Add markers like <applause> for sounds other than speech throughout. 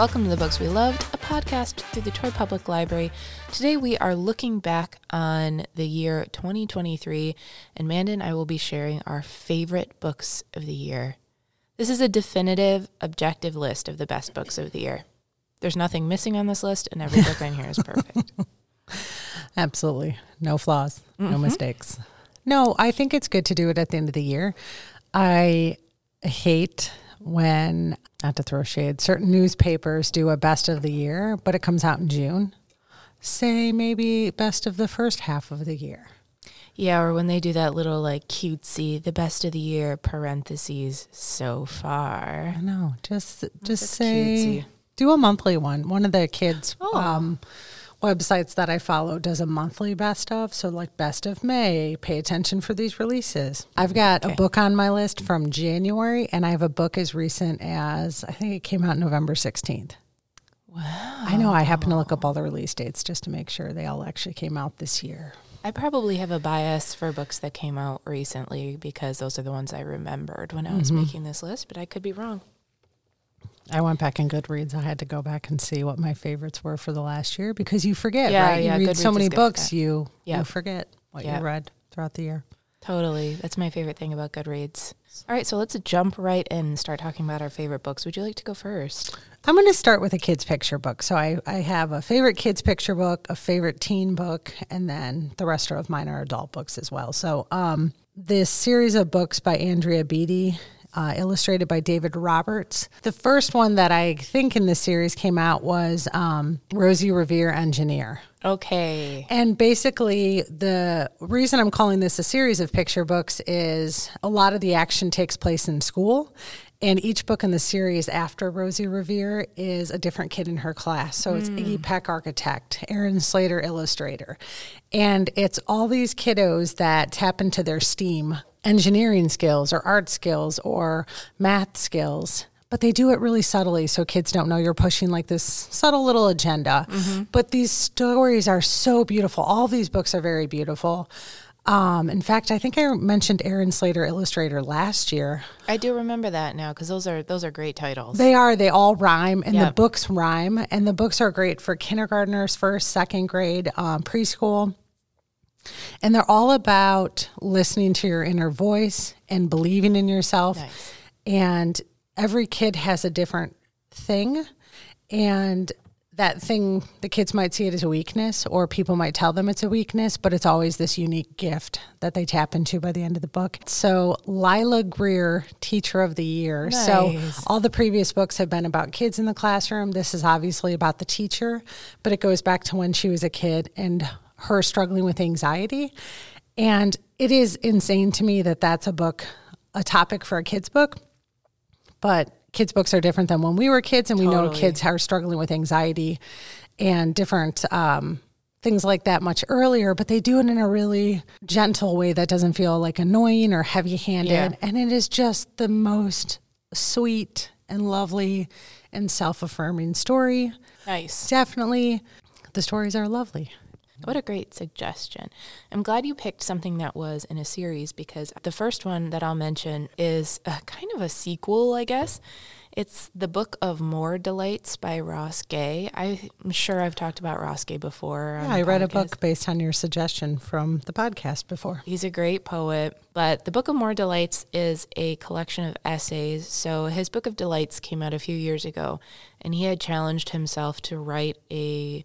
Welcome to the Books We Loved, a podcast through the Troy Public Library. Today we are looking back on the year 2023, and Manda and I will be sharing our favorite books of the year. This is a definitive, objective list of the best books of the year. There's nothing missing on this list, and every book on here is <laughs> perfect. Absolutely. No flaws, no mm-hmm. mistakes. No, I think it's good to do it at the end of the year. I hate when, not to throw shade, certain newspapers do a best of the year, but it comes out in June. Say maybe best of the first half of the year. Yeah, or when they do that little like cutesy, the best of the year, parentheses, so far. I know. Just just say cutesy. do a monthly one. One of the kids Oh. um, websites that I follow does a monthly best of. So like best of May, pay attention for these releases. I've got Okay. a book on my list from January and I have a book as recent as I think it came out November 16th. Wow. I know I happen to look up all the release dates just to make sure they all actually came out this year. I probably have a bias for books that came out recently because those are the ones I remembered when I was mm-hmm. making this list, but I could be wrong. I went back in Goodreads. I had to go back and see what my favorites were for the last year because you forget, Yeah, right? yeah, You read so many is good for books, you Yep. you forget what Yep. you read throughout the year. Totally. That's my favorite thing about Goodreads. All right, so let's jump right in and start talking about our favorite books. Would you like to go first? I'm going to start with a kids picture book. So I, I have a favorite kids picture book, a favorite teen book, and then the rest of mine are adult books as well. So um, this series of books by Andrea Beaty, uh, illustrated by David Roberts. The first one that I think in this series came out was um, Rosie Revere Engineer. Okay. And basically, the reason I'm calling this a series of picture books is a lot of the action takes place in school. And each book in the series after Rosie Revere is a different kid in her class. So it's Iggy Peck, architect, Aaron Slater, illustrator. And it's all these kiddos that tap into their STEAM engineering skills or art skills or math skills but they do it really subtly so kids don't know you're pushing like this subtle little agenda. But these stories are so beautiful. All these books are very beautiful. Um, in fact, I think I mentioned Aaron Slater, illustrator, last year. I do remember that now because those are those are great titles. They are, they all rhyme, and Yeah. the books rhyme, and the books are great for kindergartners, first, second grade, um, preschool. And they're all about listening to your inner voice and believing in yourself. Nice. And every kid has a different thing. And that thing, the kids might see it as a weakness, or people might tell them it's a weakness, but it's always this unique gift that they tap into by the end of the book. So, Lila Greer, Teacher of the Year. So, all the previous books have been about kids in the classroom. This is obviously about the teacher, but it goes back to when she was a kid and her struggling with anxiety. And it is insane to me that that's a book, a topic for a kid's book. But kids' books are different than when we were kids, and we know kids are struggling with anxiety and different um, things like that much earlier. But they do it in a really gentle way that doesn't feel like annoying or heavy handed. Yeah. And it is just the most sweet and lovely and self affirming story. Nice. Definitely, the stories are lovely. What a great suggestion. I'm glad you picked something that was in a series because the first one that I'll mention is a kind of a sequel, I guess. It's the Book of More Delights by Ross Gay. I'm sure I've talked about Ross Gay before. Yeah, I read a book based on your suggestion from the podcast before. He's a great poet, but the Book of More Delights is a collection of essays. So his Book of Delights came out a few years ago, and he had challenged himself to write a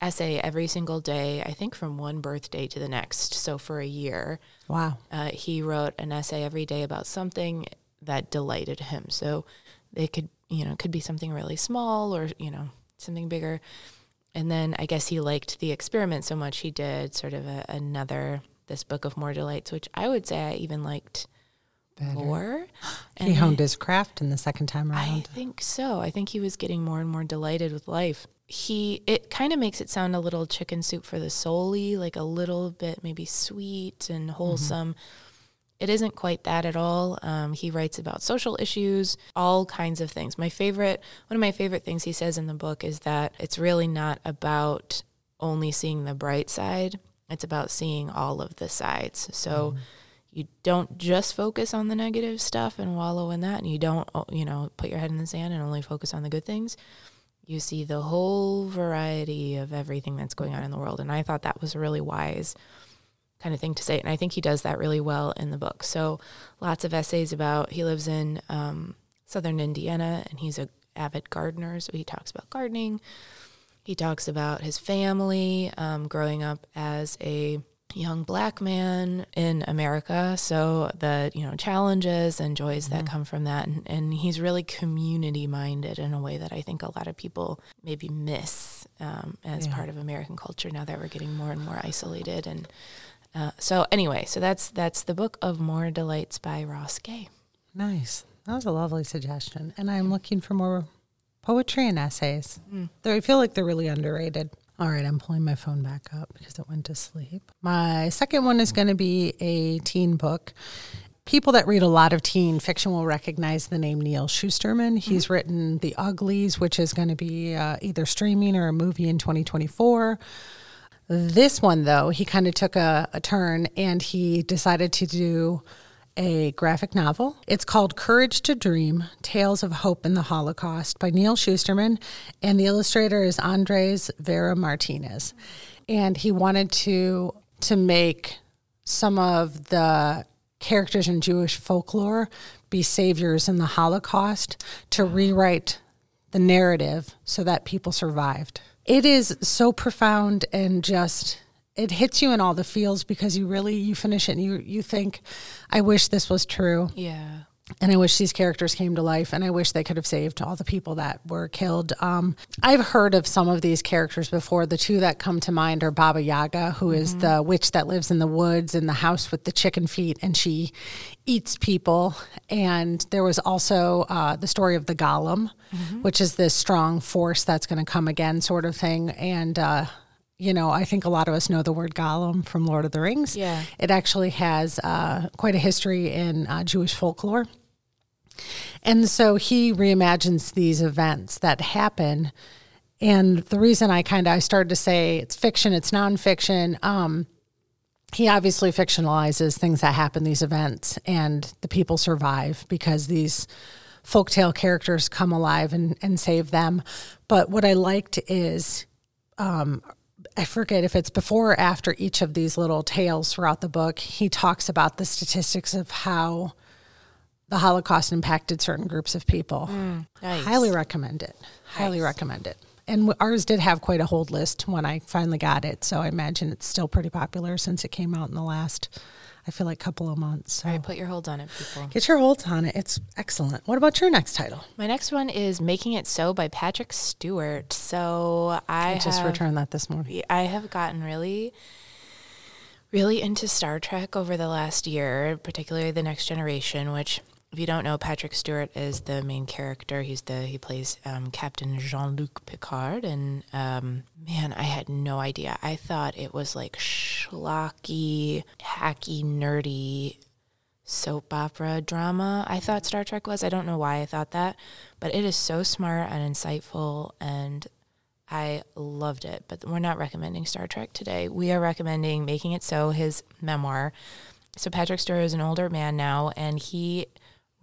essay every single day, I think from one birthday to the next. So for a year, Wow. uh, he wrote an essay every day about something that delighted him. So it could, you know, it could be something really small or, you know, something bigger. And then I guess he liked the experiment so much he did sort of a, another this book of more delights, which I would say I even liked more. He honed his craft in the second time around. I think so. I think he was getting more and more delighted with life. He it kind of makes it sound a little chicken soup for the soul-y, like a little bit maybe sweet and wholesome. It isn't quite that at all. Um, he writes about social issues, all kinds of things. My favorite, one of my favorite things he says in the book is that it's really not about only seeing the bright side. It's about seeing all of the sides. So you don't just focus on the negative stuff and wallow in that, and you don't, uh, you know, put your head in the sand and only focus on the good things. you see the whole variety of everything that's going on in the world. And I thought that was a really wise kind of thing to say. And I think he does that really well in the book. So lots of essays about, he lives in um, southern Indiana and he's a avid gardener. So he talks about gardening. He talks about his family um, growing up as a young black man in America. So the you know challenges and joys mm-hmm. that come from that, and, and, he's really community minded in a way that I think a lot of people maybe miss um, as yeah. part of American culture now that we're getting more and more isolated. And uh, so anyway, so that's that's the book of More Delights by Ross Gay. Nice. That was a lovely suggestion, and I'm looking for more poetry and essays. Mm. I feel like they're really underrated. All right, I'm pulling my phone back up because it went to sleep. My second one is going to be a teen book. People that read a lot of teen fiction will recognize the name Neal Shusterman. He's mm-hmm. written The Uglies, which is going to be uh, either streaming or a movie in 2024. This one, though, he kind of took a, a turn and he decided to do a graphic novel. It's called Courage to Dream Tales of Hope in the Holocaust by Neal Shusterman, and the illustrator is Andres Vera Martinez. And he wanted to to make some of the characters in Jewish folklore be saviors in the Holocaust to rewrite the narrative so that people survived. It is so profound and just it hits you in all the feels because you really you finish it and you you think i wish this was true yeah and I wish these characters came to life, and I wish they could have saved all the people that were killed. Um, I've heard of some of these characters before. The two that come to mind are Baba Yaga, who mm-hmm. is the witch that lives in the woods in the house with the chicken feet, and she eats people. And there was also uh, the story of the Golem, mm-hmm. which is this strong force that's going to come again, sort of thing. And uh, you know, I think a lot of us know the word Gollum from Lord of the Rings. Yeah. It actually has uh, quite a history in uh, Jewish folklore. And so he reimagines these events that happen. And the reason I kind of I started to say it's fiction, it's nonfiction. Um, he obviously fictionalizes things that happen, these events, and the people survive because these folktale characters come alive and, and save them. But what I liked is um, I forget if it's before or after each of these little tales throughout the book, he talks about the statistics of how the Holocaust impacted certain groups of people. Mm, nice. Highly recommend it. Highly nice. recommend it. And ours did have quite a hold list when I finally got it. So I imagine it's still pretty popular since it came out in the last I feel like a couple of months. So. All right, put your holds on it, people. Get your holds on it. It's excellent. What about your next title? My next one is Making It So by Patrick Stewart. So I, I just have, returned that this morning. I have gotten really really into Star Trek over the last year, particularly the next generation, which if you don't know, Patrick Stewart is the main character. He's the he plays um, Captain Jean Luc Picard, and um, man, I had no idea. I thought it was like schlocky, hacky, nerdy soap opera drama. I thought Star Trek was. I don't know why I thought that, but it is so smart and insightful, and I loved it. But we're not recommending Star Trek today. We are recommending Making It So, his memoir. So Patrick Stewart is an older man now, and he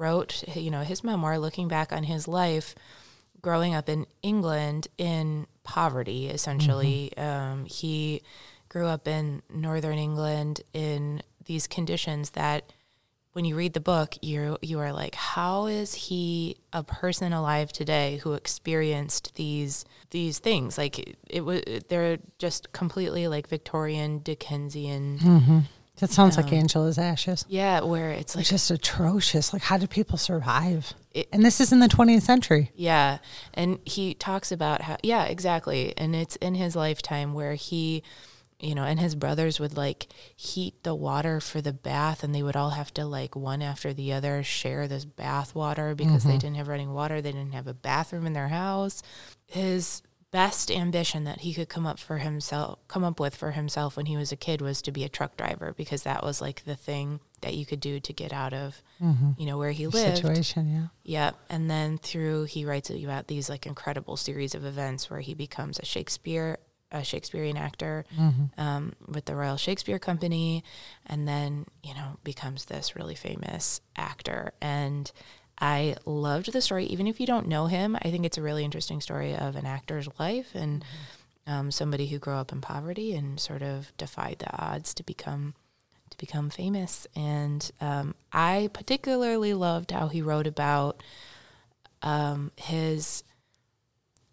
wrote, you know, his memoir looking back on his life growing up in England in poverty, essentially. Mm-hmm. Um, he grew up in northern England in these conditions that when you read the book, you you are like, how is he a person alive today who experienced these these things? Like it, it was, they're just completely like Victorian Dickensian mm-hmm. That sounds um, like Angela's Ashes. Yeah, where it's like it's just atrocious. Like, how do people survive? It, and this is in the 20th century. Yeah, and he talks about how. Yeah, exactly. And it's in his lifetime where he, you know, and his brothers would like heat the water for the bath, and they would all have to like one after the other share this bath water because mm-hmm. they didn't have running water. They didn't have a bathroom in their house. His best ambition that he could come up for himself come up with for himself when he was a kid was to be a truck driver because that was like the thing that you could do to get out of mm-hmm. you know where he lived situation yeah yep and then through he writes about these like incredible series of events where he becomes a shakespeare a shakespearean actor mm-hmm. um, with the royal shakespeare company and then you know becomes this really famous actor and I loved the story. Even if you don't know him, I think it's a really interesting story of an actor's life and um, somebody who grew up in poverty and sort of defied the odds to become to become famous. And um, I particularly loved how he wrote about um, his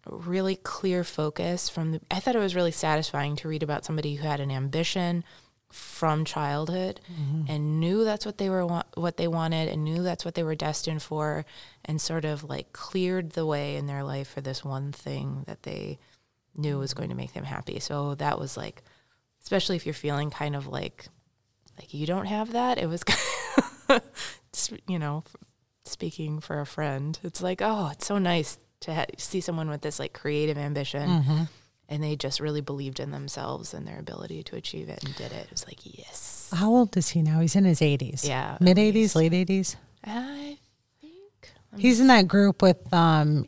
really clear focus from the. I thought it was really satisfying to read about somebody who had an ambition from childhood mm-hmm. and knew that's what they were wa- what they wanted and knew that's what they were destined for and sort of like cleared the way in their life for this one thing that they knew was going to make them happy. So that was like especially if you're feeling kind of like like you don't have that, it was <laughs> just, you know, speaking for a friend. It's like, oh, it's so nice to ha- see someone with this like creative ambition mm-hmm. And they just really believed in themselves and their ability to achieve it and did it. It was like, yes. How old is he now? He's in his 80s. Yeah, Mid 80s, late 80s. I think He's in that group with um,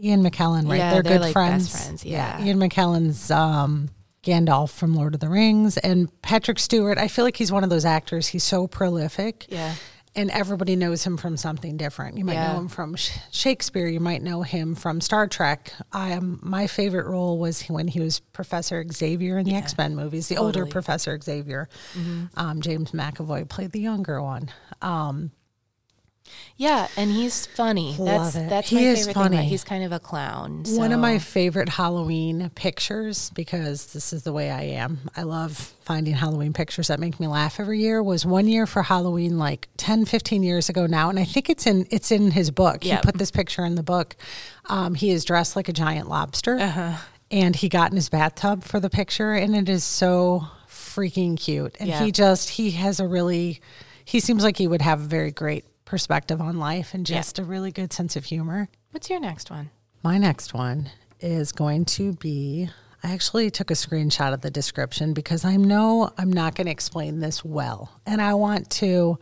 Ian McKellen, right? Yeah, they're, they're good like friends. friends, yeah. Ian McKellen's um, Gandalf from Lord of the Rings, and Patrick Stewart. I feel like he's one of those actors. He's so prolific. Yeah. And everybody knows him from something different. You might Yeah. know him from Sh- Shakespeare. You might know him from Star Trek. I um, my favorite role was when he was Professor Xavier in the X Men movies, the older. Professor Xavier. Um, James McAvoy played the younger one. Um, Yeah, and he's funny. Love that's it. that's He my favorite thing. funny. about- He's kind of a clown. One of my favorite Halloween pictures, because this is the way I am. I love finding Halloween pictures that make me laugh every year. Was one year for Halloween, like 10, 15 years ago now, and I think it's in it's in his book. He put this picture in the book. Um, he is dressed like a giant lobster, Uh-huh. and he got in his bathtub for the picture, and it is so freaking cute. And Yeah. he just he has a really he seems like he would have a very great perspective on life and Yeah. just a really good sense of humor. What's your next one? My next one is going to be I actually took a screenshot of the description because I know I'm not going to explain this well. And I want to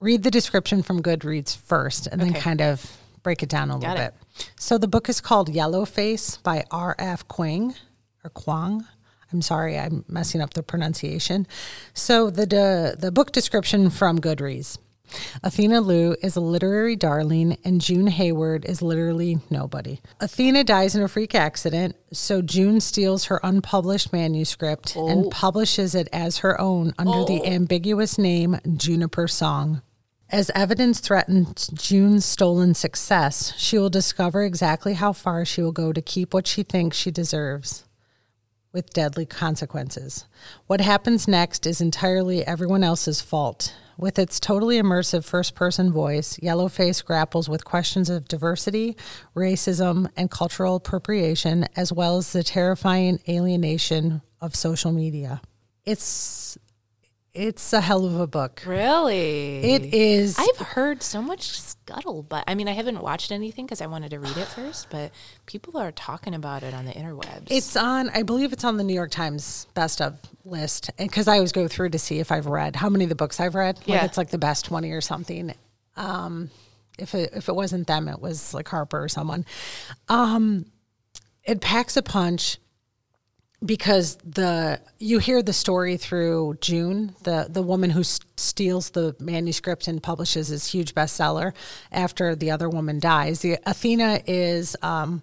read the description from Goodreads first and then kind of break it down a little Got bit. So the book is called Yellow Face by R.F. Kuang or Kwang. I'm sorry, I'm messing up the pronunciation. So the the, the book description from Goodreads. Athena Liu is a literary darling, and June Hayward is literally nobody. Athena dies in a freak accident, so June steals her unpublished manuscript and oh. publishes it as her own under the oh. ambiguous name Juniper Song. As evidence threatens June's stolen success, she will discover exactly how far she will go to keep what she thinks she deserves with deadly consequences. What happens next is entirely everyone else's fault. With its totally immersive first person voice, Yellowface grapples with questions of diversity, racism, and cultural appropriation, as well as the terrifying alienation of social media. It's it's a hell of a book. Really? It is I've heard so much scuttle, but I mean, I haven't watched anything because I wanted to read it first. But people are talking about it on the interwebs. It's on, I believe it's on the New York Times best of list. And because I always go through to see if I've read how many of the books I've read. Like Yeah. it's like the best 20 or something. Um, if it, if it wasn't them, it was like Harper or someone. Um, it packs a punch because the you hear the story through June, the the woman who s- steals the manuscript and publishes his huge bestseller after the other woman dies. The Athena is um,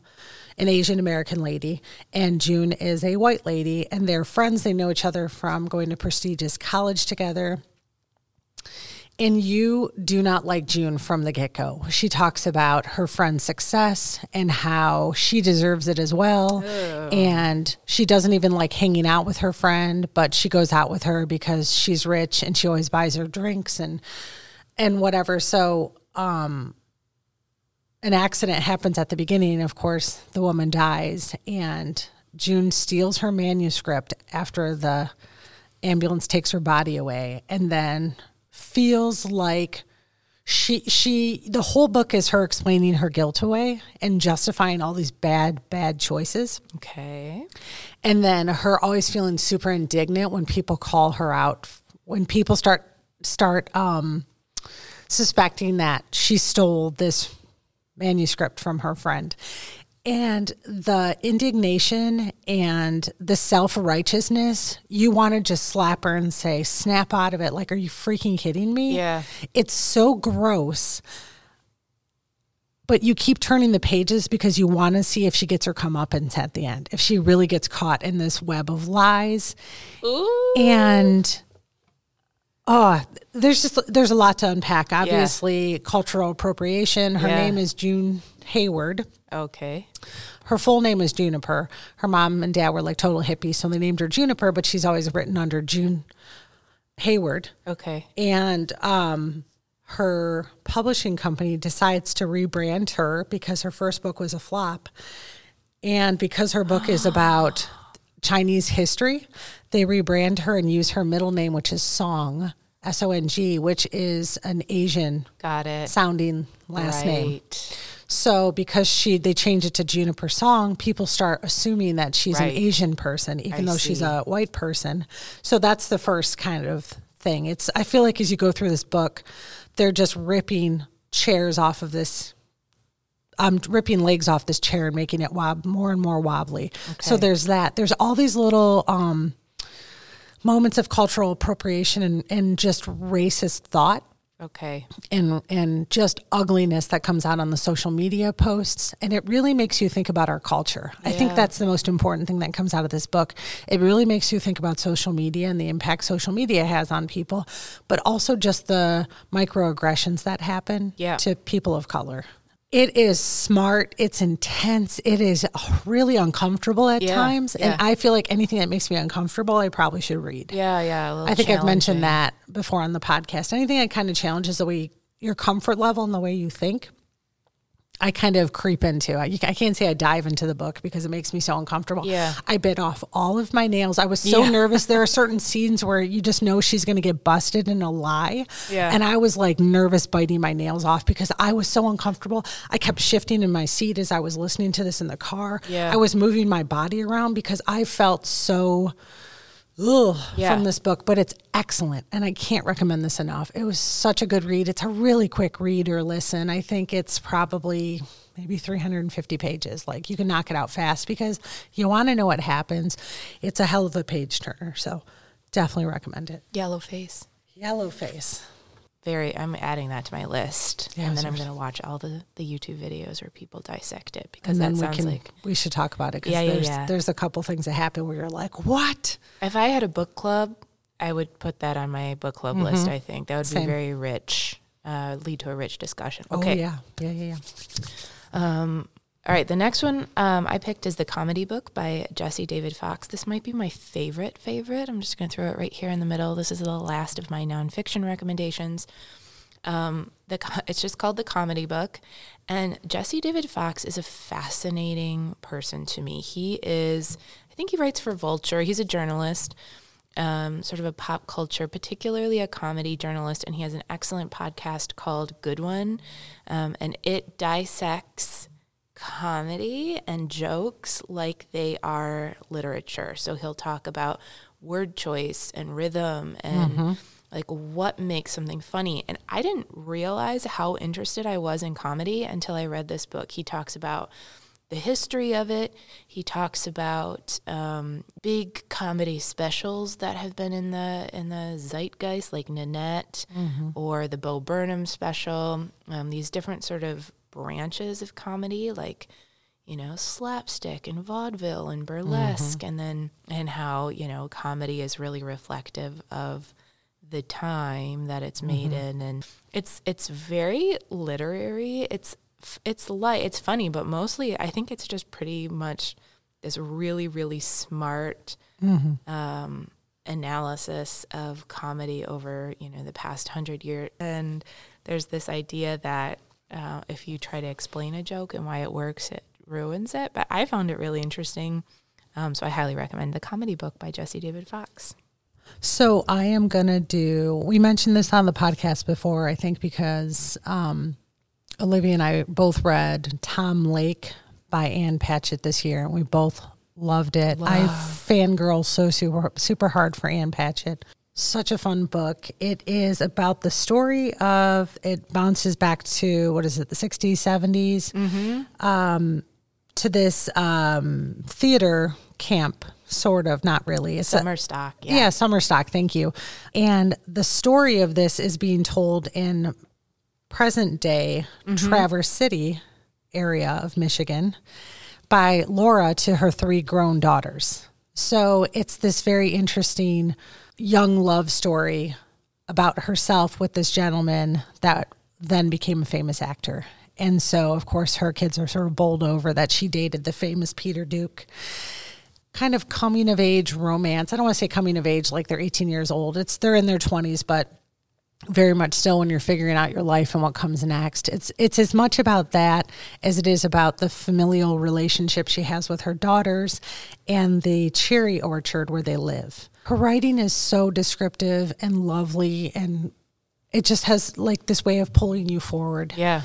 an Asian American lady, and June is a white lady, and they're friends. They know each other from going to prestigious college together. And you do not like June from the get go. She talks about her friend's success and how she deserves it as well. And she doesn't even like hanging out with her friend, but she goes out with her because she's rich and she always buys her drinks and and whatever. So um an accident happens at the beginning. Of course, the woman dies, and June steals her manuscript after the ambulance takes her body away, and then feels like she she the whole book is her explaining her guilt away and justifying all these bad bad choices okay. and then her always feeling super indignant when people call her out when people start start um suspecting that she stole this manuscript from her friend And the indignation and the self righteousness, you want to just slap her and say, snap out of it. Like, are you freaking kidding me? Yeah. It's so gross. But you keep turning the pages because you want to see if she gets her comeuppance at the end, if she really gets caught in this web of lies. Ooh. And oh, there's just there's a lot to unpack. Obviously, cultural appropriation. Her Yeah. name is June Hayward. Okay. Her full name is Juniper. Her mom and dad were like total hippies, so they named her Juniper, but she's always written under June Hayward. Okay. And um, her publishing company decides to rebrand her because her first book was a flop. And because her book is <gasps> about Chinese history, they rebrand her and use her middle name, which is Song, S O N G, which is an Asian Got it. sounding last name. So because she they change it to Juniper Song, people start assuming that she's Right. an Asian person, even I though she's a white person. So that's the first kind of thing. It's I feel like as you go through this book, they're just ripping chairs off of this. I'm ripping legs off this chair and making it wob more and more wobbly. Okay. So there's that. There's all these little um, moments of cultural appropriation and, and just racist thought Okay. and and just ugliness that comes out on the social media posts and it really makes you think about our culture. Yeah. I think that's the most important thing that comes out of this book. It really makes you think about social media and the impact social media has on people, but also just the microaggressions that happen Yeah. to people of color. It is smart, it's intense, it is really uncomfortable at Yeah, times and. I feel like anything that makes me uncomfortable I probably should read. Yeah. Yeah. a little I think I've mentioned that before on the podcast. Anything that kind of challenges the way your comfort level and the way you think, I kind of creep into. I, I can't say I dive into the book because it makes me so uncomfortable. Yeah. I bit off all of my nails. I was so Yeah. nervous. There are certain scenes where you just know she's going to get busted in a lie. Yeah. And I was like nervous biting my nails off because I was so uncomfortable. I kept shifting in my seat as I was listening to this in the car. Yeah. I was moving my body around because I felt so ugh, Yeah. from this book, but it's excellent. And I can't recommend this enough. It was such a good read. It's a really quick read or listen. I think it's probably maybe 350 pages. Like you can knock it out fast because you want to know what happens. It's a hell of a page turner. So definitely recommend it. Yellow face. Yellow face. Very. I'm adding that to my list, Yeah, and then I'm going to watch all the the YouTube videos where people dissect it because And then that we sounds can like we should talk about it because Yeah, yeah, there's yeah. there's a couple things that happen where you're like, what? if I had a book club, I would put that on my book club list. I think that would Mm-hmm. Same. be very rich, uh, lead to a rich discussion. Okay. Oh yeah, yeah, yeah, yeah. Um, all right, the next one um, I picked is the comedy book by Jesse David Fox. This might be my favorite favorite. I'm just going to throw it right here in the middle. This is the last of my nonfiction recommendations. Um, the <laughs> it's just called the comedy book, and Jesse David Fox is a fascinating person to me. He is, I think he writes for Vulture. He's a journalist, um, sort of a pop culture, particularly a comedy journalist, and he has an excellent podcast called Good One, um, and it dissects comedy and jokes like they are literature. So he'll talk about word choice and rhythm and like what makes something funny. And I didn't realize how interested I was in comedy until I read this book. He talks about the history of it. He talks about um, big comedy specials that have been in the in the zeitgeist, like Nanette or the Bo Burnham special. Um, these different sort of branches of comedy, like you know slapstick and vaudeville and mm-hmm. burlesque, and then and how you know comedy is really reflective of the time that it's made mm-hmm. in. And it's it's very literary. It's it's light it's funny but mostly i think it's just pretty much this really really smart mm-hmm. um, analysis of comedy over you know the past hundred years and there's this idea that uh, if you try to explain a joke and why it works it ruins it but i found it really interesting um, so i highly recommend the comedy book by jesse david fox So I am gonna do. We mentioned this on the podcast before, I think, because um, Olivia and I both read Tom Lake by Ann Patchett this year, and we both loved it. I fangirl so super super hard for Ann Patchett. Such a fun book. It is about the story of. It bounces back to what is it, the sixties, seventies, um, to this um, theater camp, sort of, not really. It's summer a, stock. Yeah. yeah, summer stock. Thank you. And the story of this is being told in present day mm-hmm. Traverse City area of Michigan by Laura to her three grown daughters. So it's this very interesting young love story about herself with this gentleman that then became a famous actor. And so, of course, her kids are sort of bowled over that she dated the famous Peter Duke. Kind of coming of age romance. I don't want to say coming of age like they're 18 years old. It's they're in their 20s, but very much still when you're figuring out your life and what comes next. It's it's as much about that as it is about the familial relationship she has with her daughters and the cherry orchard where they live. Her writing is so descriptive and lovely and it just has like this way of pulling you forward. Yeah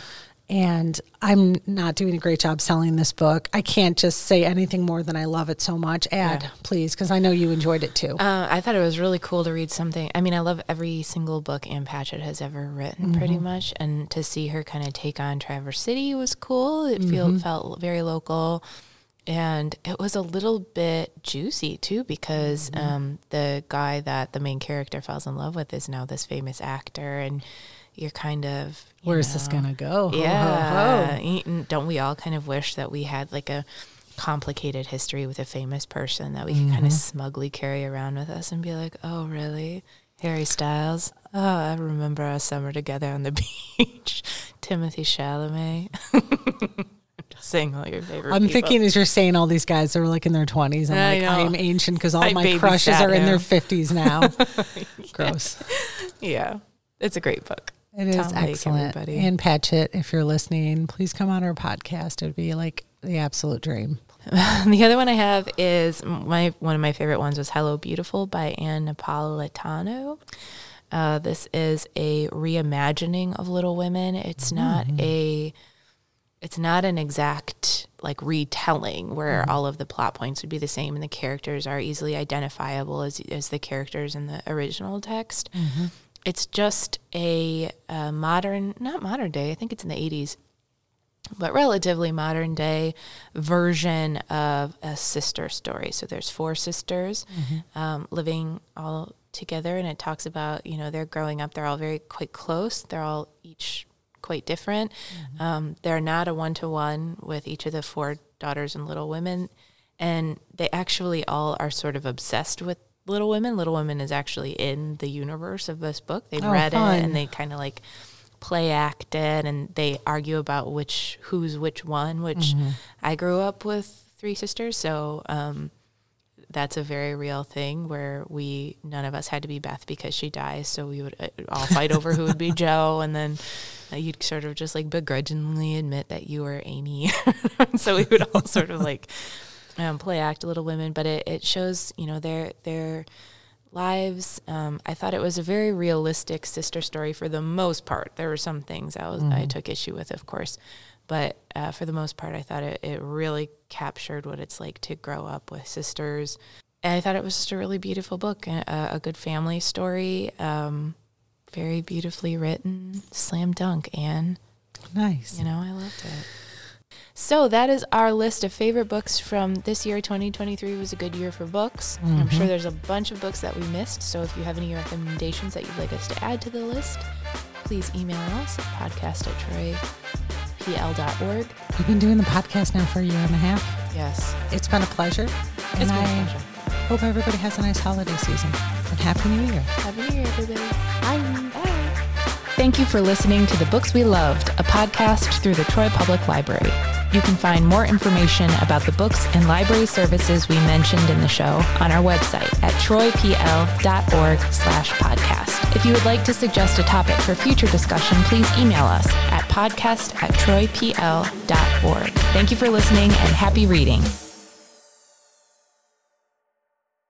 and I'm not doing a great job selling this book. I can't just say anything more than I love it so much. Add, yeah. please, because I know you enjoyed it too. Uh, I thought it was really cool to read something. I mean, I love every single book Ann Patchett has ever written, mm-hmm. pretty much, and to see her kind of take on Traverse City was cool. It mm-hmm. feel, felt very local. And it was a little bit juicy too, because mm-hmm. um, the guy that the main character falls in love with is now this famous actor, and you're kind of where's know, this gonna go? Yeah, ho, ho. don't we all kind of wish that we had like a complicated history with a famous person that we mm-hmm. could kind of smugly carry around with us and be like, oh, really? Harry Styles. Oh, I remember our summer together on the <laughs> beach. Timothée Chalamet. <laughs> Saying all your favorite. I'm people. thinking as you're saying all these guys are like in their 20s. I'm I like, I am ancient because all I my crushes are in their 50s now. <laughs> <laughs> Gross. Yeah. It's a great book. It is Tom excellent. Lake, Ann Patchett, if you're listening, please come on our podcast. It would be like the absolute dream. <laughs> the other one I have is my one of my favorite ones was Hello Beautiful by Ann Napolitano. Uh, this is a reimagining of Little Women. It's mm-hmm. not a it's not an exact like retelling where mm-hmm. all of the plot points would be the same and the characters are easily identifiable as as the characters in the original text. Mm-hmm it's just a, a, modern, not modern day, I think it's in the 80s, but relatively modern day version of a sister story. So there's four sisters mm-hmm. um, living all together, and it talks about, you know, they're growing up, they're all very quite close, they're all each quite different. Mm-hmm. Um, they're not a one to one with each of the four daughters and little women. And they actually all are sort of obsessed with Little Women. Little Women is actually in the universe of this book. They've oh, read fun. it and they kind of like play act it and they argue about which who's which one, which mm-hmm. I grew up with three sisters, so um, that's a very real thing where we none of us had to be Beth because she dies, so we would uh, all fight over who would be <laughs> Jo, and then uh, you'd sort of just like begrudgingly admit that you were Amy. <laughs> so we would all sort of like um, play act Little Women, but it, it shows you know their their lives. Um, I thought it was a very realistic sister story for the most part. There were some things I was mm-hmm. I took issue with, of course, but uh, for the most part, I thought it, it really captured what it's like to grow up with sisters. And I thought it was just a really beautiful book, a, a good family story, um, very beautifully written, slam dunk, and nice. You know, I loved it. So that is our list of favorite books from this year. 2023 was a good year for books. Mm-hmm. I'm sure mm-hmm. there's a bunch of books that we missed. So if you have any recommendations that you'd like us to add to the list, please email us at podcast at troypl.org. You've been doing the podcast now for a year and a half. Yes. It's been a pleasure. It's and I pleasure. hope everybody has a nice holiday season. And Happy New Year. Happy New Year, everybody. Bye. Bye. Thank you for listening to The Books We Loved, a podcast through the Troy Public Library. You can find more information about the books and library services we mentioned in the show on our website at troypl.org slash podcast. If you would like to suggest a topic for future discussion, please email us at podcast at troypl.org. Thank you for listening and happy reading.